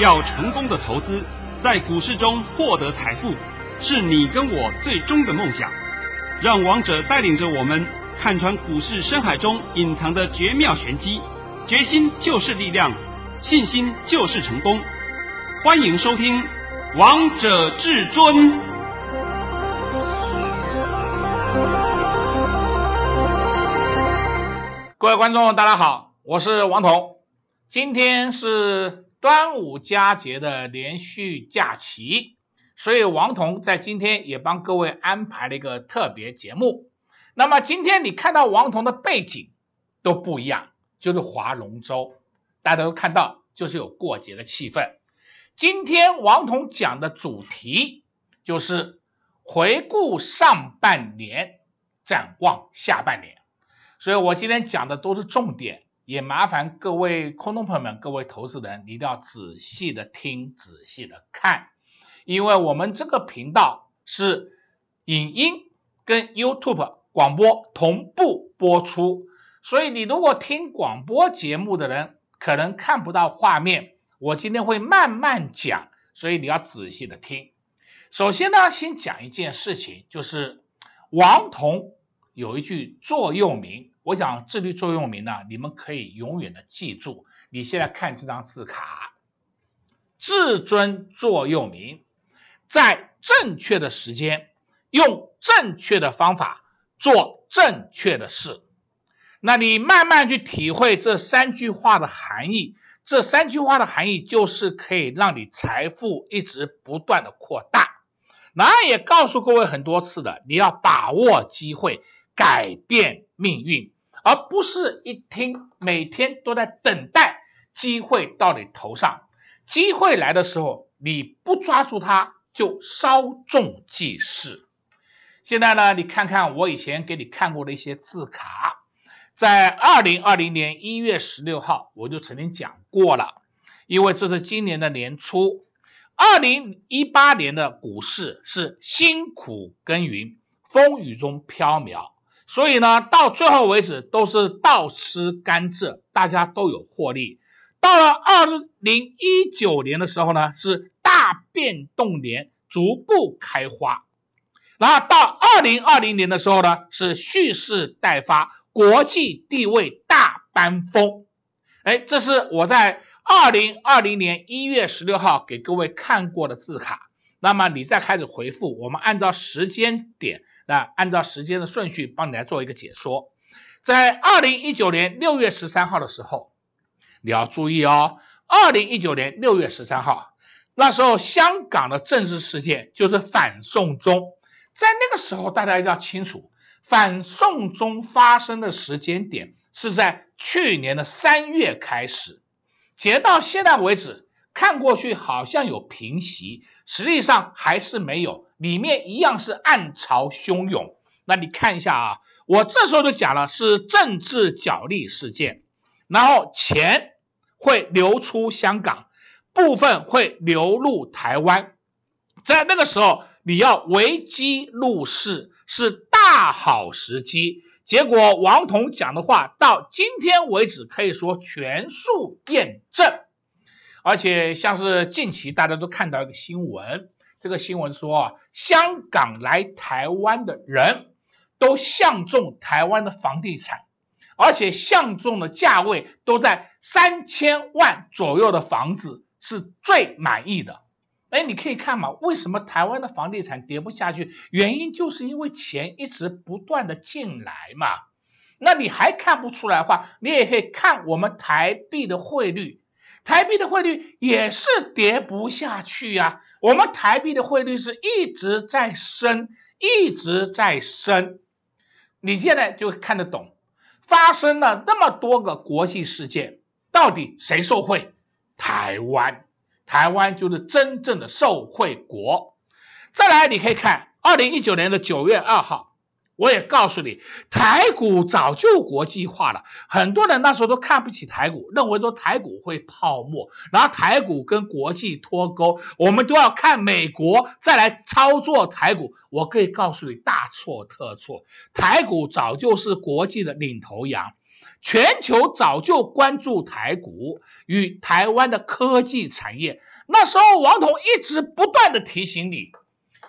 要成功的投资，在股市中获得财富，是你跟我最终的梦想。让王者带领着我们看穿股市深海中隐藏的绝妙玄机。决心就是力量，信心就是成功。欢迎收听《王者至尊》。各位观众，大家好，我是王彤。今天是端午佳节的连续假期，所以王彤在今天也帮各位安排了一个特别节目。那么今天你看到王彤的背景都不一样，就是划龙舟，大家都看到，就是有过节的气氛。今天王彤讲的主题就是回顾上半年，展望下半年，所以我今天讲的都是重点，也麻烦各位空中朋友们、各位投资人，你一定要仔细的听、仔细的看，因为我们这个频道是影音跟 YouTube 广播同步播出，所以你如果听广播节目的人，可能看不到画面。我今天会慢慢讲，所以你要仔细的听。首先呢，先讲一件事情，就是王彤有一句座右铭，我想这句座右铭呢，你们可以永远的记住。你现在看这张字卡，至尊座右铭，在正确的时间，用正确的方法做正确的事。那你慢慢去体会这三句话的含义。这三句话的含义就是可以让你财富一直不断的扩大。那也告诉各位很多次的，你要把握机会，改变命运，而不是一听每天都在等待机会到你头上。机会来的时候，你不抓住它，就稍纵即逝。现在呢，你看看我以前给你看过的一些字卡。在二零二零年一月十六号，我就曾经讲过了，因为这是今年的年初，二零一八年的股市是辛苦耕耘，风雨中飘渺，所以呢，到最后为止都是倒吃甘蔗，大家都有获利。到了二零一九年的时候呢，是大变动年，逐步开花，然后到二零二零年的时候呢，是蓄势待发。国际地位大搬风，哎，这是我在二零二零年一月十六号给各位看过的字卡。那么你再开始回复，我们按照时间点，那按照时间的顺序帮你来做一个解说。在二零一九年六月十三号的时候，你要注意哦，二零一九年六月十三号，那时候香港的政治事件就是反送中，在那个时候大家一定要清楚。反送中发生的时间点是在去年的三月开始，截到现在为止，看过去好像有平息，实际上还是没有，里面一样是暗潮汹涌。那你看一下啊，我这时候就讲了，是政治角力事件，然后钱会流出香港，部分会流入台湾，在那个时候你要危机入市。是大好时机，结果王彤讲的话到今天为止可以说全数验证，而且像是近期大家都看到一个新闻，这个新闻说啊，香港来台湾的人都相中台湾的房地产，而且相中的价位都在三千万左右的房子是最满意的。哎，你可以看嘛，为什么台湾的房地产跌不下去？原因就是因为钱一直不断的进来嘛。那你还看不出来的话，你也可以看我们台币的汇率，台币的汇率也是跌不下去呀。我们台币的汇率是一直在升，一直在升。你现在就看得懂，发生了那么多个国际事件，到底谁受惠？台湾。台湾就是真正的受惠国。再来，你可以看二零一九年的九月二号，我也告诉你，台股早就国际化了。很多人那时候都看不起台股，认为说台股会泡沫，然后台股跟国际脱钩，我们都要看美国再来操作台股。我可以告诉你，大错特错，台股早就是国际的领头羊。全球早就关注台股与台湾的科技产业。那时候王彤一直不断的提醒你，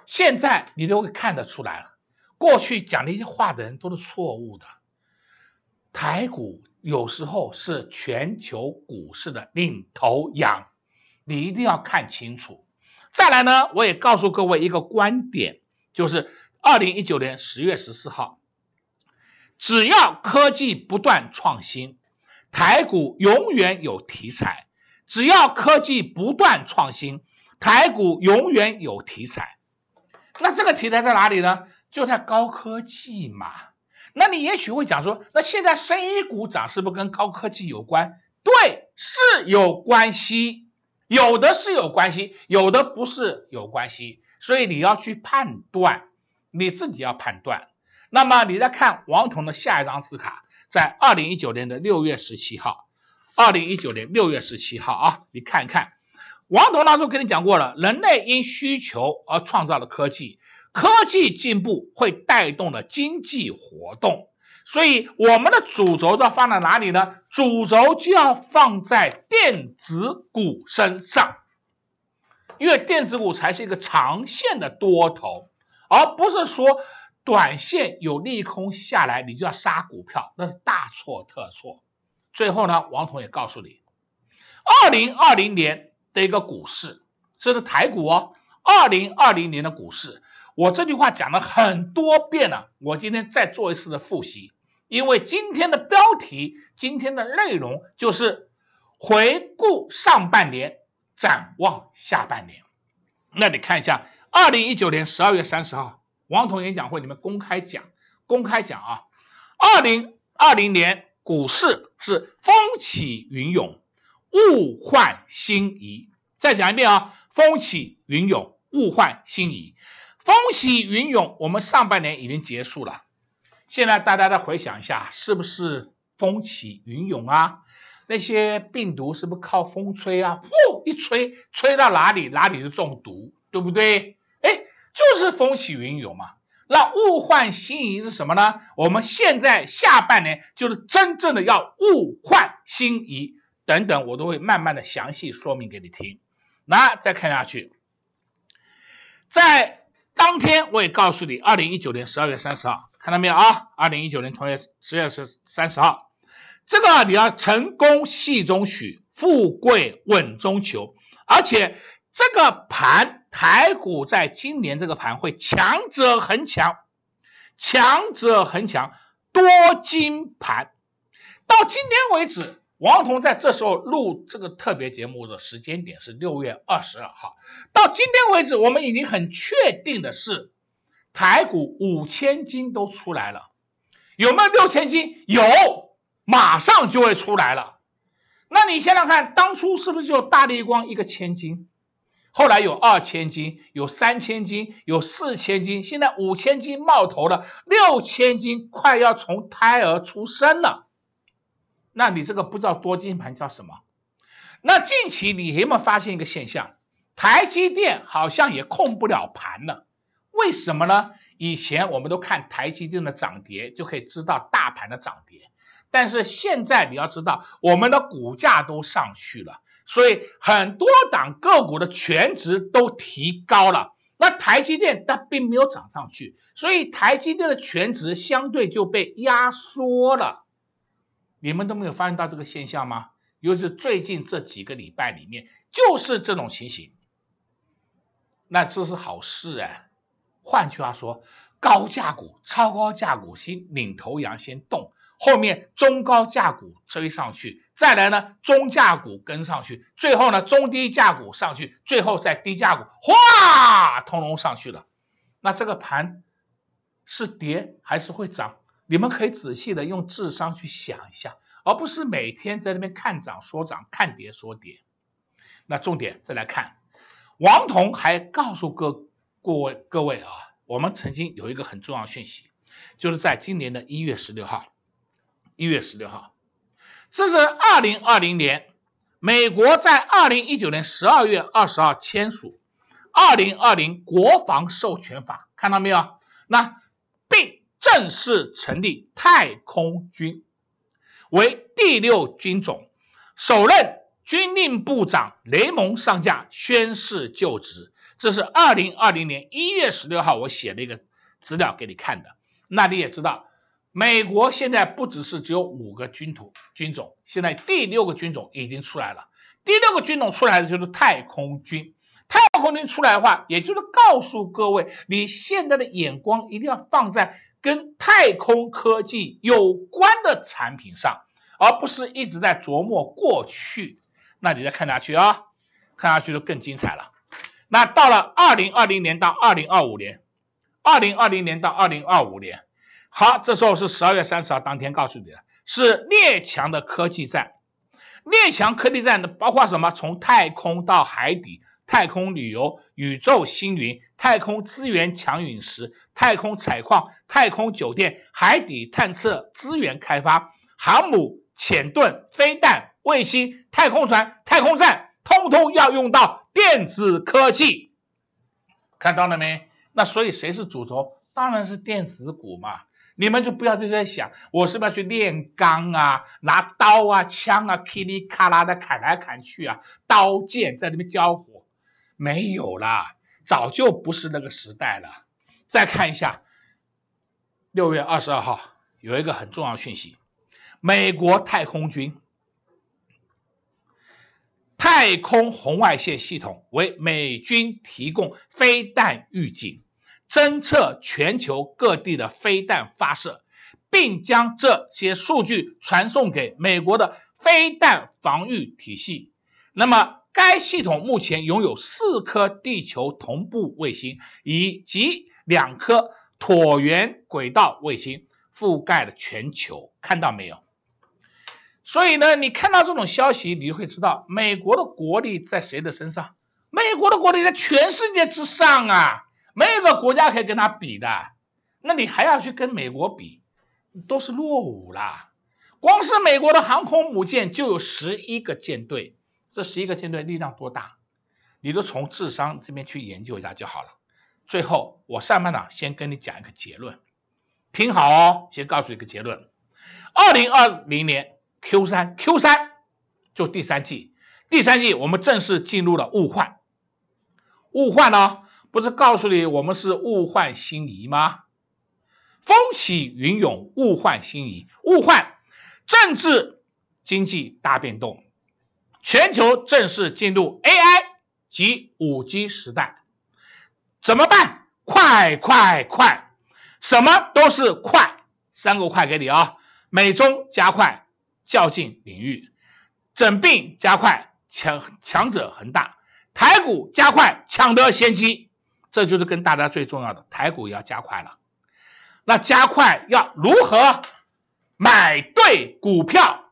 现在你都会看得出来了。过去讲那些话的人都是错误的。台股有时候是全球股市的领头羊，你一定要看清楚。再来呢，我也告诉各位一个观点，就是二零一九年十月十四号。只要科技不断创新，台股永远有题材。只要科技不断创新，台股永远有题材。那这个题材在哪里呢？就在高科技嘛。那你也许会讲说，那现在生医股涨是不是跟高科技有关？对，是有关系，有的是有关系，有的不是有关系。所以你要去判断，你自己要判断。那么你再看王彤的下一张字卡，在二零一九年的六月十七号，二零一九年六月十七号啊，你看一看，王彤那时候跟你讲过了，人类因需求而创造了科技，科技进步会带动了经济活动，所以我们的主轴要放在哪里呢？主轴就要放在电子股身上，因为电子股才是一个长线的多头，而不是说。短线有利空下来，你就要杀股票，那是大错特错。最后呢，王彤也告诉你，二零二零年的一个股市，这是台股哦。二零二零年的股市，我这句话讲了很多遍了，我今天再做一次的复习，因为今天的标题，今天的内容就是回顾上半年，展望下半年。那你看一下，二零一九年十二月三十号。王彤演讲会里面公开讲，公开讲啊，二零二零年股市是风起云涌，物换星移。再讲一遍啊，风起云涌，物换星移。风起云涌，我们上半年已经结束了，现在大家再回想一下，是不是风起云涌啊？那些病毒是不是靠风吹啊？呼，一吹，吹到哪里，哪里就中毒，对不对？哎就是风起云涌嘛，那物换星移是什么呢？我们现在下半年就是真正的要物换星移，等等，我都会慢慢的详细说明给你听。那再看下去，在当天我也告诉你，二零一九年十二月三十号，看到没有啊？二零一九年同月十月十三十号，这个你要成功戏中取，富贵稳中求，而且这个盘。台股在今年这个盘会强者恒强，强者恒强，多金盘。到今天为止，王彤在这时候录这个特别节目的时间点是六月二十二号。到今天为止，我们已经很确定的是，台股五千金都出来了，有没有六千金？有，马上就会出来了。那你想想看，当初是不是就大立光一个千金？后来有二千金，有三千金，有四千金，现在五千金冒头了，六千金快要从胎儿出生了。那你这个不知道多金盘叫什么？那近期你有没有发现一个现象？台积电好像也控不了盘了，为什么呢？以前我们都看台积电的涨跌就可以知道大盘的涨跌，但是现在你要知道，我们的股价都上去了。所以很多档个股的权值都提高了，那台积电它并没有涨上去，所以台积电的权值相对就被压缩了。你们都没有发现到这个现象吗？尤其是最近这几个礼拜里面，就是这种情形。那这是好事哎。换句话说，高价股、超高价股先领头羊先动。后面中高价股追上去，再来呢，中价股跟上去，最后呢，中低价股上去，最后再低价股，哗，通通上去了。那这个盘是跌还是会涨？你们可以仔细的用智商去想一下，而不是每天在那边看涨说涨，看跌说跌。那重点再来看，王彤还告诉各各位各位啊，我们曾经有一个很重要的讯息，就是在今年的一月十六号。一月十六号，这是二零二零年，美国在二零一九年十二月二十号签署二零二零国防授权法，看到没有？那正式成立太空军。为第六军种，首任军令部长雷蒙上将宣誓就职。这是二零二零年一月十六号我写的一个资料给你看的。那你也知道，美国现在不只是只有五个军土军种，现在第六个军种已经出来了。第六个军种出来的就是太空军。太空军出来的话，也就是告诉各位，你现在的眼光一定要放在跟太空科技有关的产品上，而不是一直在琢磨过去。那你再看下去啊，看下去就更精彩了。那到了二零二零年到二零二五年，二零二零年到二零二五年，好，这时候是十二月三十号当天告诉你的，是列强的科技战。列强科技战的包括什么？从太空到海底，太空旅游、宇宙星云、太空资源抢陨石、太空采矿、太空酒店、海底探测、资源开发、航母、潜盾、飞弹、卫星、太空船、太空站，通通要用到。电子科技看到了没？那所以谁是主轴？当然是电子股嘛。你们就不要就在想，我是不是要去炼钢啊，拿刀啊、枪啊，噼里咔啦的砍来砍去啊，刀剑在那边交火，没有啦，早就不是那个时代了。再看一下，六月二十二号有一个很重要讯息，美国太空军。太空红外线系统为美军提供飞弹预警，侦测全球各地的飞弹发射，并将这些数据传送给美国的飞弹防御体系。那么，该系统目前拥有四颗地球同步卫星以及两颗椭圆轨道卫星，覆盖了全球。看到没有？所以呢，你看到这种消息，你就会知道美国的国力在谁的身上？美国的国力在全世界之上啊，没有一个国家可以跟他比的。那你还要去跟美国比，都是落伍啦。光是美国的航空母舰就有十一个舰队，这十一个舰队力量多大？你都从智商这边去研究一下就好了。最后，我上半场先跟你讲一个结论，听好哦，先告诉你一个结论：二零二零年。Q 三 Q 三就第三季，第三季我们正式进入了物换，物换呢，不是告诉你我们是物换星移吗？风起云涌，物换星移，物换政治经济大变动，全球正式进入 AI 及 5G 时代，怎么办？快快快，什么都是快，三个快给你啊、美中加快。较劲领域，整并加快，强强者恒大，台股加快抢得先机，这就是跟大家最重要的，台股要加快了。那加快要如何买对股票？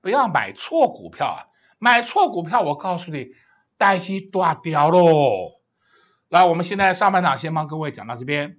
不要买错股票啊！买错股票，我告诉你，代机断掉喽。来，我们现在上半场先帮各位讲到这边，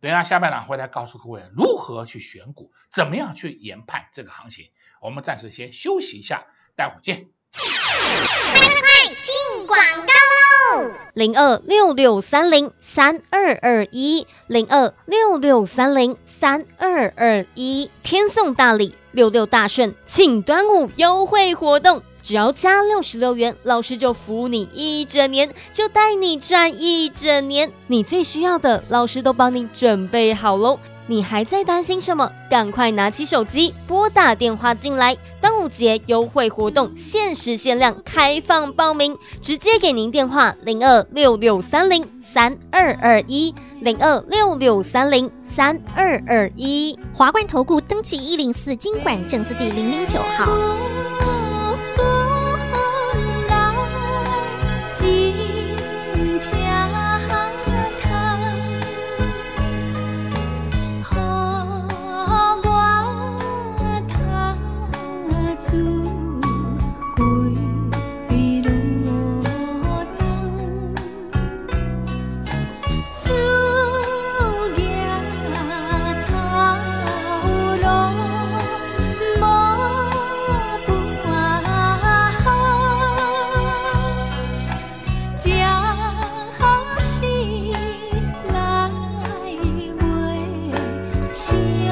等一下下半场回来告诉各位如何去选股，怎么样去研判这个行情。我们暂时先休息一下，待会儿见。快快快，进广告喽！零二六六三零三二二一，零二六六三零三二二一，天送大礼，六六大顺，请端午优惠活动，只要加六十六元，老师就服务你一整年，就带你赚一整年。你最需要的，老师都帮你准备好喽。你还在担心什么？赶快拿起手机拨打电话进来，端午节优惠活动限时限量开放报名，直接给您电话零二六六三零三二二一零二六六三零三二二一华冠投顾登记一零四经管证字第零零九号。心。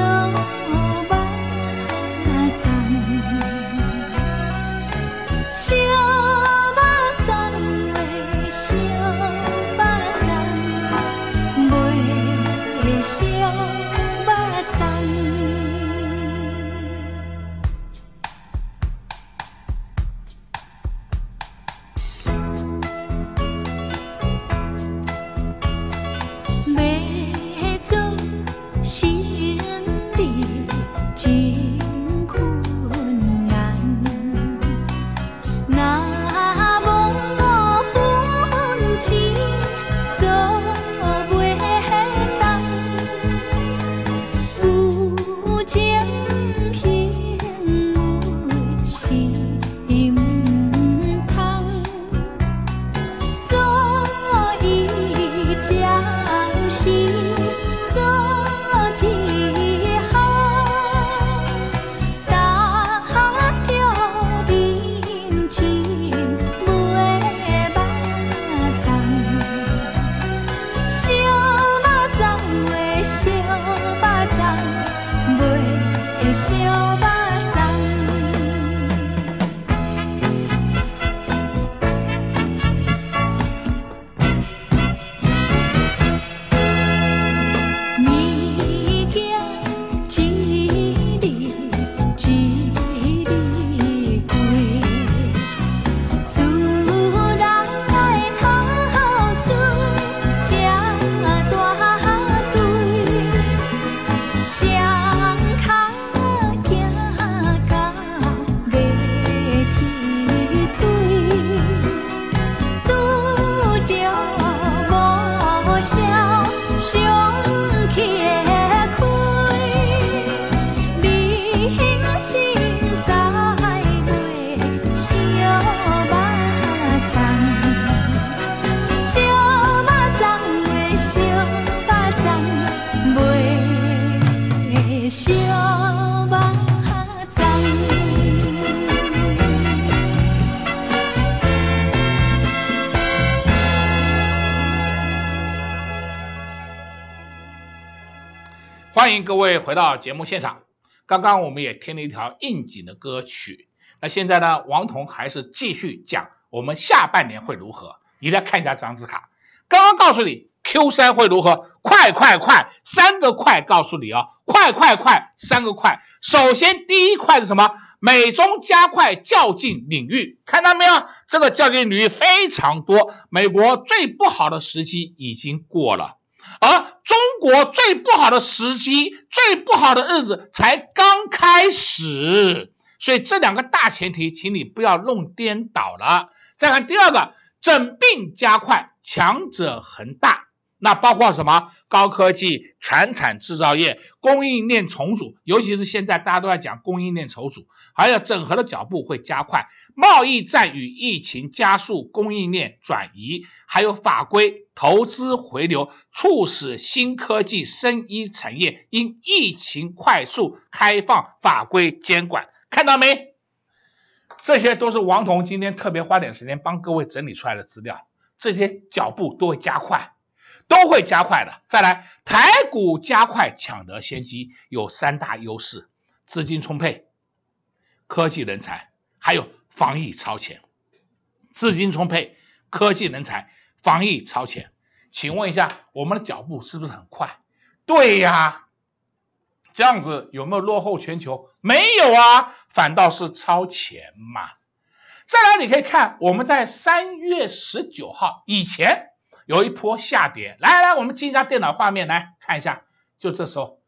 各位回到节目现场。刚刚我们也听了一条应景的歌曲，那现在呢，王彤还是继续讲我们下半年会如何。你来看一下这张字卡，刚刚告诉你 Q 三会如何，快快快，三个快，告诉你哦，快快快，三个快。首先第一块是什么？美中加快较劲领域，看到没有？这个较劲领域非常多。美国最不好的时期已经过了。而中国最不好的时机、最不好的日子才刚开始，所以这两个大前提，请你不要弄颠倒了。再看第二个，整病加快，强者恒大。那包括什么？高科技、传产制造业、供应链重组，尤其是现在大家都在讲供应链重组，还有整合的脚步会加快。贸易战与疫情加速供应链转移，还有法规、投资回流，促使新科技、生医产业因疫情快速开放法规监管。看到没？这些都是王彤今天特别花点时间帮各位整理出来的资料，这些脚步都会加快。都会加快的。再来，台股加快抢得先机，有三大优势：资金充沛、科技人才，还有防疫超前。资金充沛、科技人才、防疫超前。请问一下，我们的脚步是不是很快？对呀，这样子有没有落后全球？没有啊，反倒是超前嘛。再来，你可以看我们在三月十九号以前。有一波下跌，来来，我们进一下电脑画面来看一下，就这时候，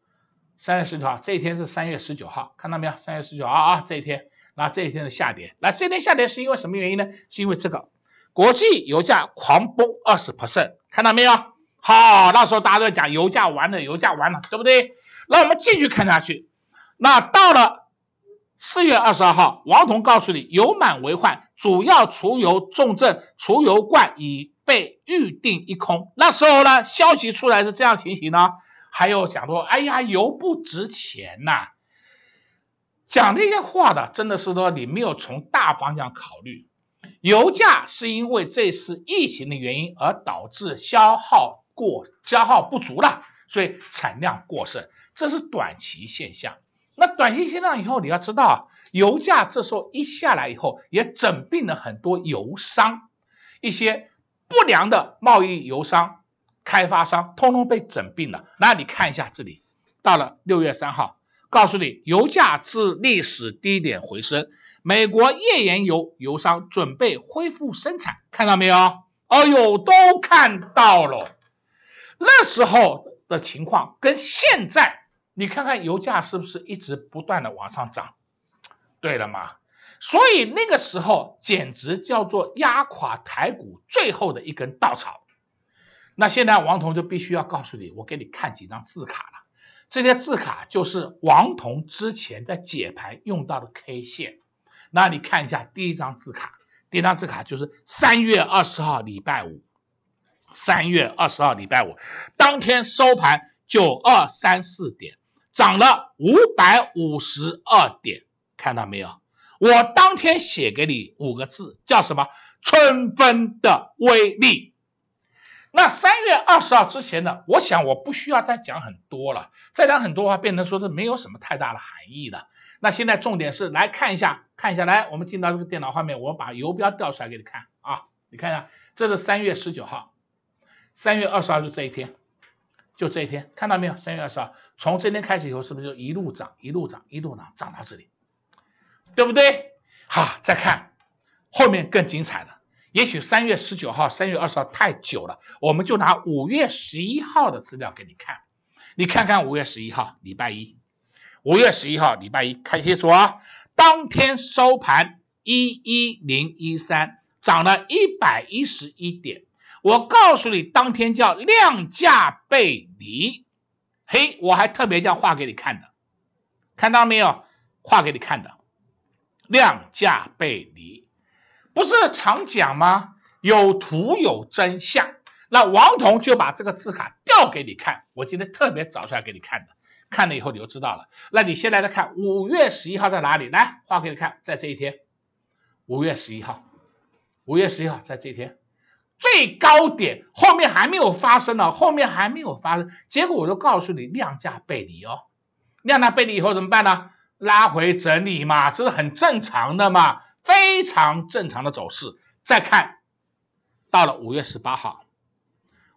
三月十九号，这一天是三月十九号，看到没有？三月十九号啊，这一天，那这一天的下跌，那这一天下跌是因为什么原因呢？是因为这个国际油价狂崩二十 percent，看到没有？好，那时候大家都在讲油价完了，油价完了，对不对？那我们继续看下去，那到了四月二十二号，王彤告诉你，油满为患，主要储油重镇储油罐已。被预定一空，那时候呢，消息出来是这样情形呢，还有讲说，哎呀，油不值钱呐、讲这些话的，真的是说你没有从大方向考虑，油价是因为这次疫情的原因而导致消耗过消耗不足了，所以产量过剩，这是短期现象。那短期现象以后，你要知道，油价这时候一下来以后，也整并了很多油商，一些。不良的贸易油商、开发商，通通被整并了。那你看一下这里，到了六月三号，告诉你油价自历史低点回升，美国页岩油油商准备恢复生产，看到没有？哎呦，都看到了。那时候的情况跟现在，你看看油价是不是一直不断的往上涨？对了吗？所以那个时候简直叫做压垮台股最后的一根稻草。那现在王彤就必须要告诉你，我给你看几张字卡了。这些字卡就是王彤之前在解盘用到的 K 线。那你看一下第一张字卡，第一张字卡就是三月二十号礼拜五，三月二十号礼拜五当天收盘九二三四点，涨了五百五十二点，看到没有？我当天写给你五个字，叫什么？春分的威力。那三月二十号之前呢？我想我不需要再讲很多了，再讲很多的话，变成说是没有什么太大的含义的。那现在重点是来看一下，看一下，来，我们进到这个电脑画面，我把游标调出来给你看啊，你看一下，这是三月十九号，三月二十号就这一天，就这一天，看到没有？三月二十号，从这天开始以后，是不是就一路涨，一路涨，一路涨，涨到这里？对不对？好，再看后面更精彩了。也许三月十九号、三月二十号太久了，我们就拿五月十一号的资料给你看。你看看五月十一号，礼拜一。五月十一号，礼拜一，看清楚啊！当天收盘一一零一三，涨了一百一十一点。我告诉你，当天叫量价背离。嘿，我还特别叫画给你看的，看到没有？画给你看的。量价背离，不是常讲吗？有图有真相。那王彤就把这个字卡调给你看，我今天特别找出来给你看的，看了以后你就知道了。那你现在来看五月十一号在哪里？来画给你看，在这一天，五月十一号，五月十一号在这一天，最高点，后面还没有发生呢，后面还没有发生，结果我就告诉你量价背离哦，量价背离以后怎么办呢？拉回整理嘛，这是很正常的嘛，非常正常的走势。再看到了五月十八号，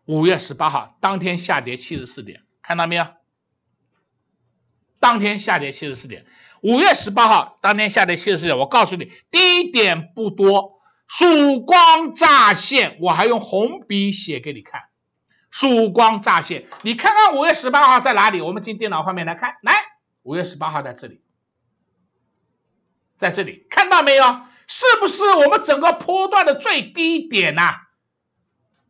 五月十八号当天下跌七十四点，看到没有？当天下跌七十四点，五月十八号当天下跌七十四点，我告诉你，低点不多，曙光乍现，我还用红笔写给你看，曙光乍现，你看看五月十八号在哪里？我们进电脑画面来看，来，五月十八号在这里，在这里，看到没有？是不是我们整个波段的最低点呐、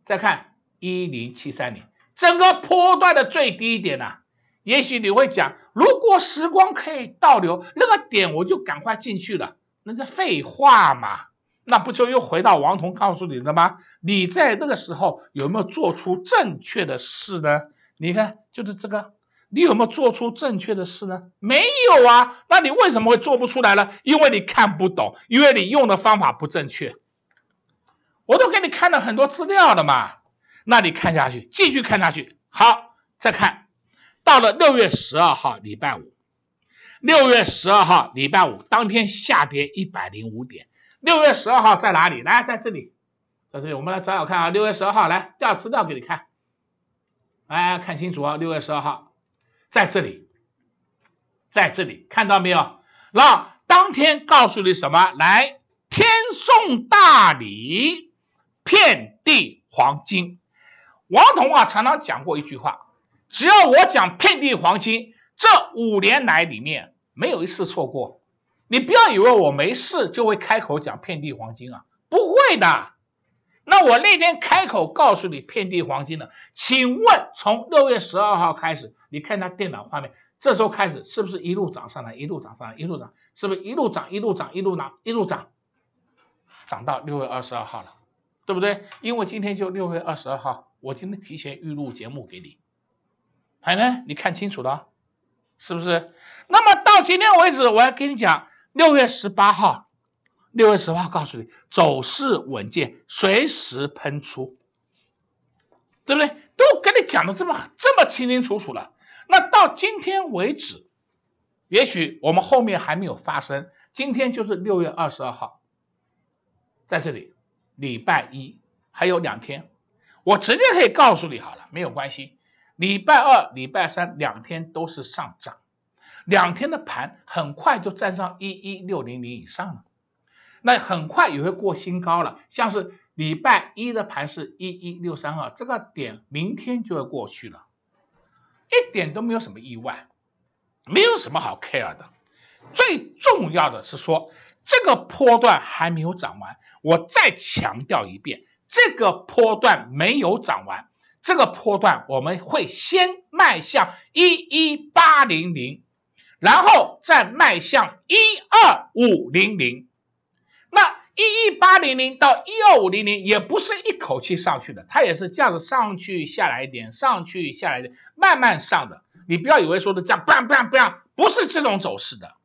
再看一零七三零，整个波段的最低点呐、也许你会讲，如果时光可以倒流，那个点我就赶快进去了，那是废话嘛？那不就又回到王彤告诉你的吗？你在那个时候有没有做出正确的事呢？你看，就是这个，你有没有做出正确的事呢？没有啊，那你为什么会做不出来呢？因为你看不懂，因为你用的方法不正确。我都给你看了很多资料了嘛，那你看下去，继续看下去，好，再看。到了六月十二号，礼拜五，六月十二号，礼拜五当天下跌一百零五点。六月十二号在哪里？来，在这里，在这里，我们来找找看啊。六月十二号，来调资料给你看，来看清楚啊。六月十二号在这里，在这里，看到没有？那当天告诉你什么？来，天送大礼，遍地黄金。王彤啊，常常讲过一句话。只要我讲遍地黄金，这五年来里面没有一次错过。你不要以为我没事就会开口讲遍地黄金啊，不会的。那我那天开口告诉你遍地黄金了，请问从六月十二号开始，你看它电脑画面，这时候开始是不是一路涨上来，一路涨上来，一路涨，是不是一路涨，一路涨，一路涨，一路涨，涨到六月二十二号了，对不对？因为今天就六月二十二号，我今天提前预录节目给你。还呢？你看清楚了，是不是？那么到今天为止，我要跟你讲，六月十八号，六月十八号告诉你，走势稳健，随时喷出，对不对？都跟你讲的这么这么清清楚楚了。那到今天为止，也许我们后面还没有发生，今天就是六月二十二号，在这里，礼拜一还有两天，我直接可以告诉你好了，没有关系。礼拜二、礼拜三两天都是上涨，两天的盘很快就站上一一六零零以上了，那很快也会过新高了。像是礼拜一的盘是一一六三二，这个点明天就会过去了，一点都没有什么意外，没有什么好 care 的。最重要的是说，这个波段还没有涨完，我再强调一遍，这个波段没有涨完。这个波段我们会先迈向一一八零零，然后再迈向一二五零零。一一八零零到一二五零零也不是一口气上去的，它也是这样子上去下来一点，上去下来一点，慢慢上的。你不要以为说的这样，bang bang bang，不是这种走势的。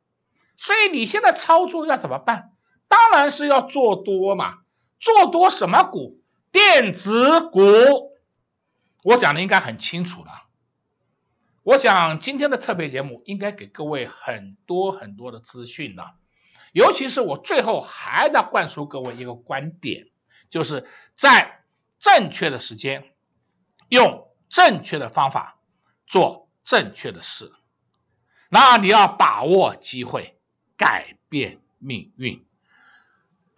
所以你现在操作要怎么办？当然是要做多嘛，做多什么股？电子股。我讲的应该很清楚了。我想今天的特别节目应该给各位很多很多的资讯了，尤其是我最后还在灌输各位一个观点，就是在正确的时间，用正确的方法做正确的事。那你要把握机会，改变命运，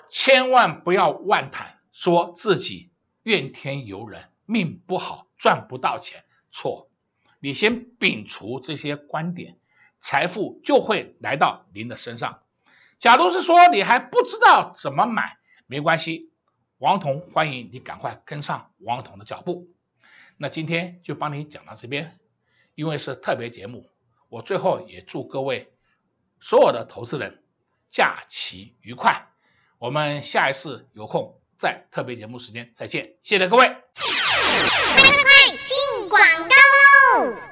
千万不要妄谈说自己怨天尤人，命不好。赚不到钱，错，你先摒除这些观点，财富就会来到您的身上。假如是说你还不知道怎么买，没关系，王彤欢迎你赶快跟上王彤的脚步。那今天就帮你讲到这边，因为是特别节目，我最后也祝各位所有的投资人假期愉快。我们下一次有空在特别节目时间再见，谢谢各位。快进广告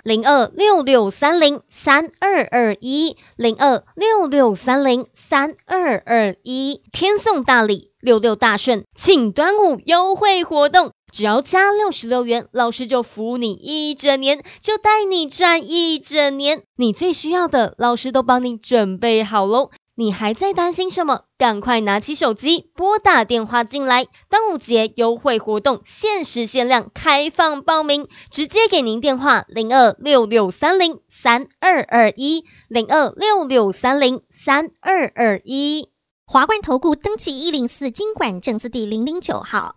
零二六六三零三二二一，零二六六三零三二二一，天送大礼。六六大顺庆端午优惠活动，只要加六十六元，老师就服你一整年，就带你赚一整年。你最需要的，老师都帮你准备好喽。你还在担心什么？赶快拿起手机拨打电话进来，端午节优惠活动限时限量开放报名，直接给您电话零二六六三零三二二一零二六六三零三二二一。华冠投顾登记一零四金管证字第零零九号。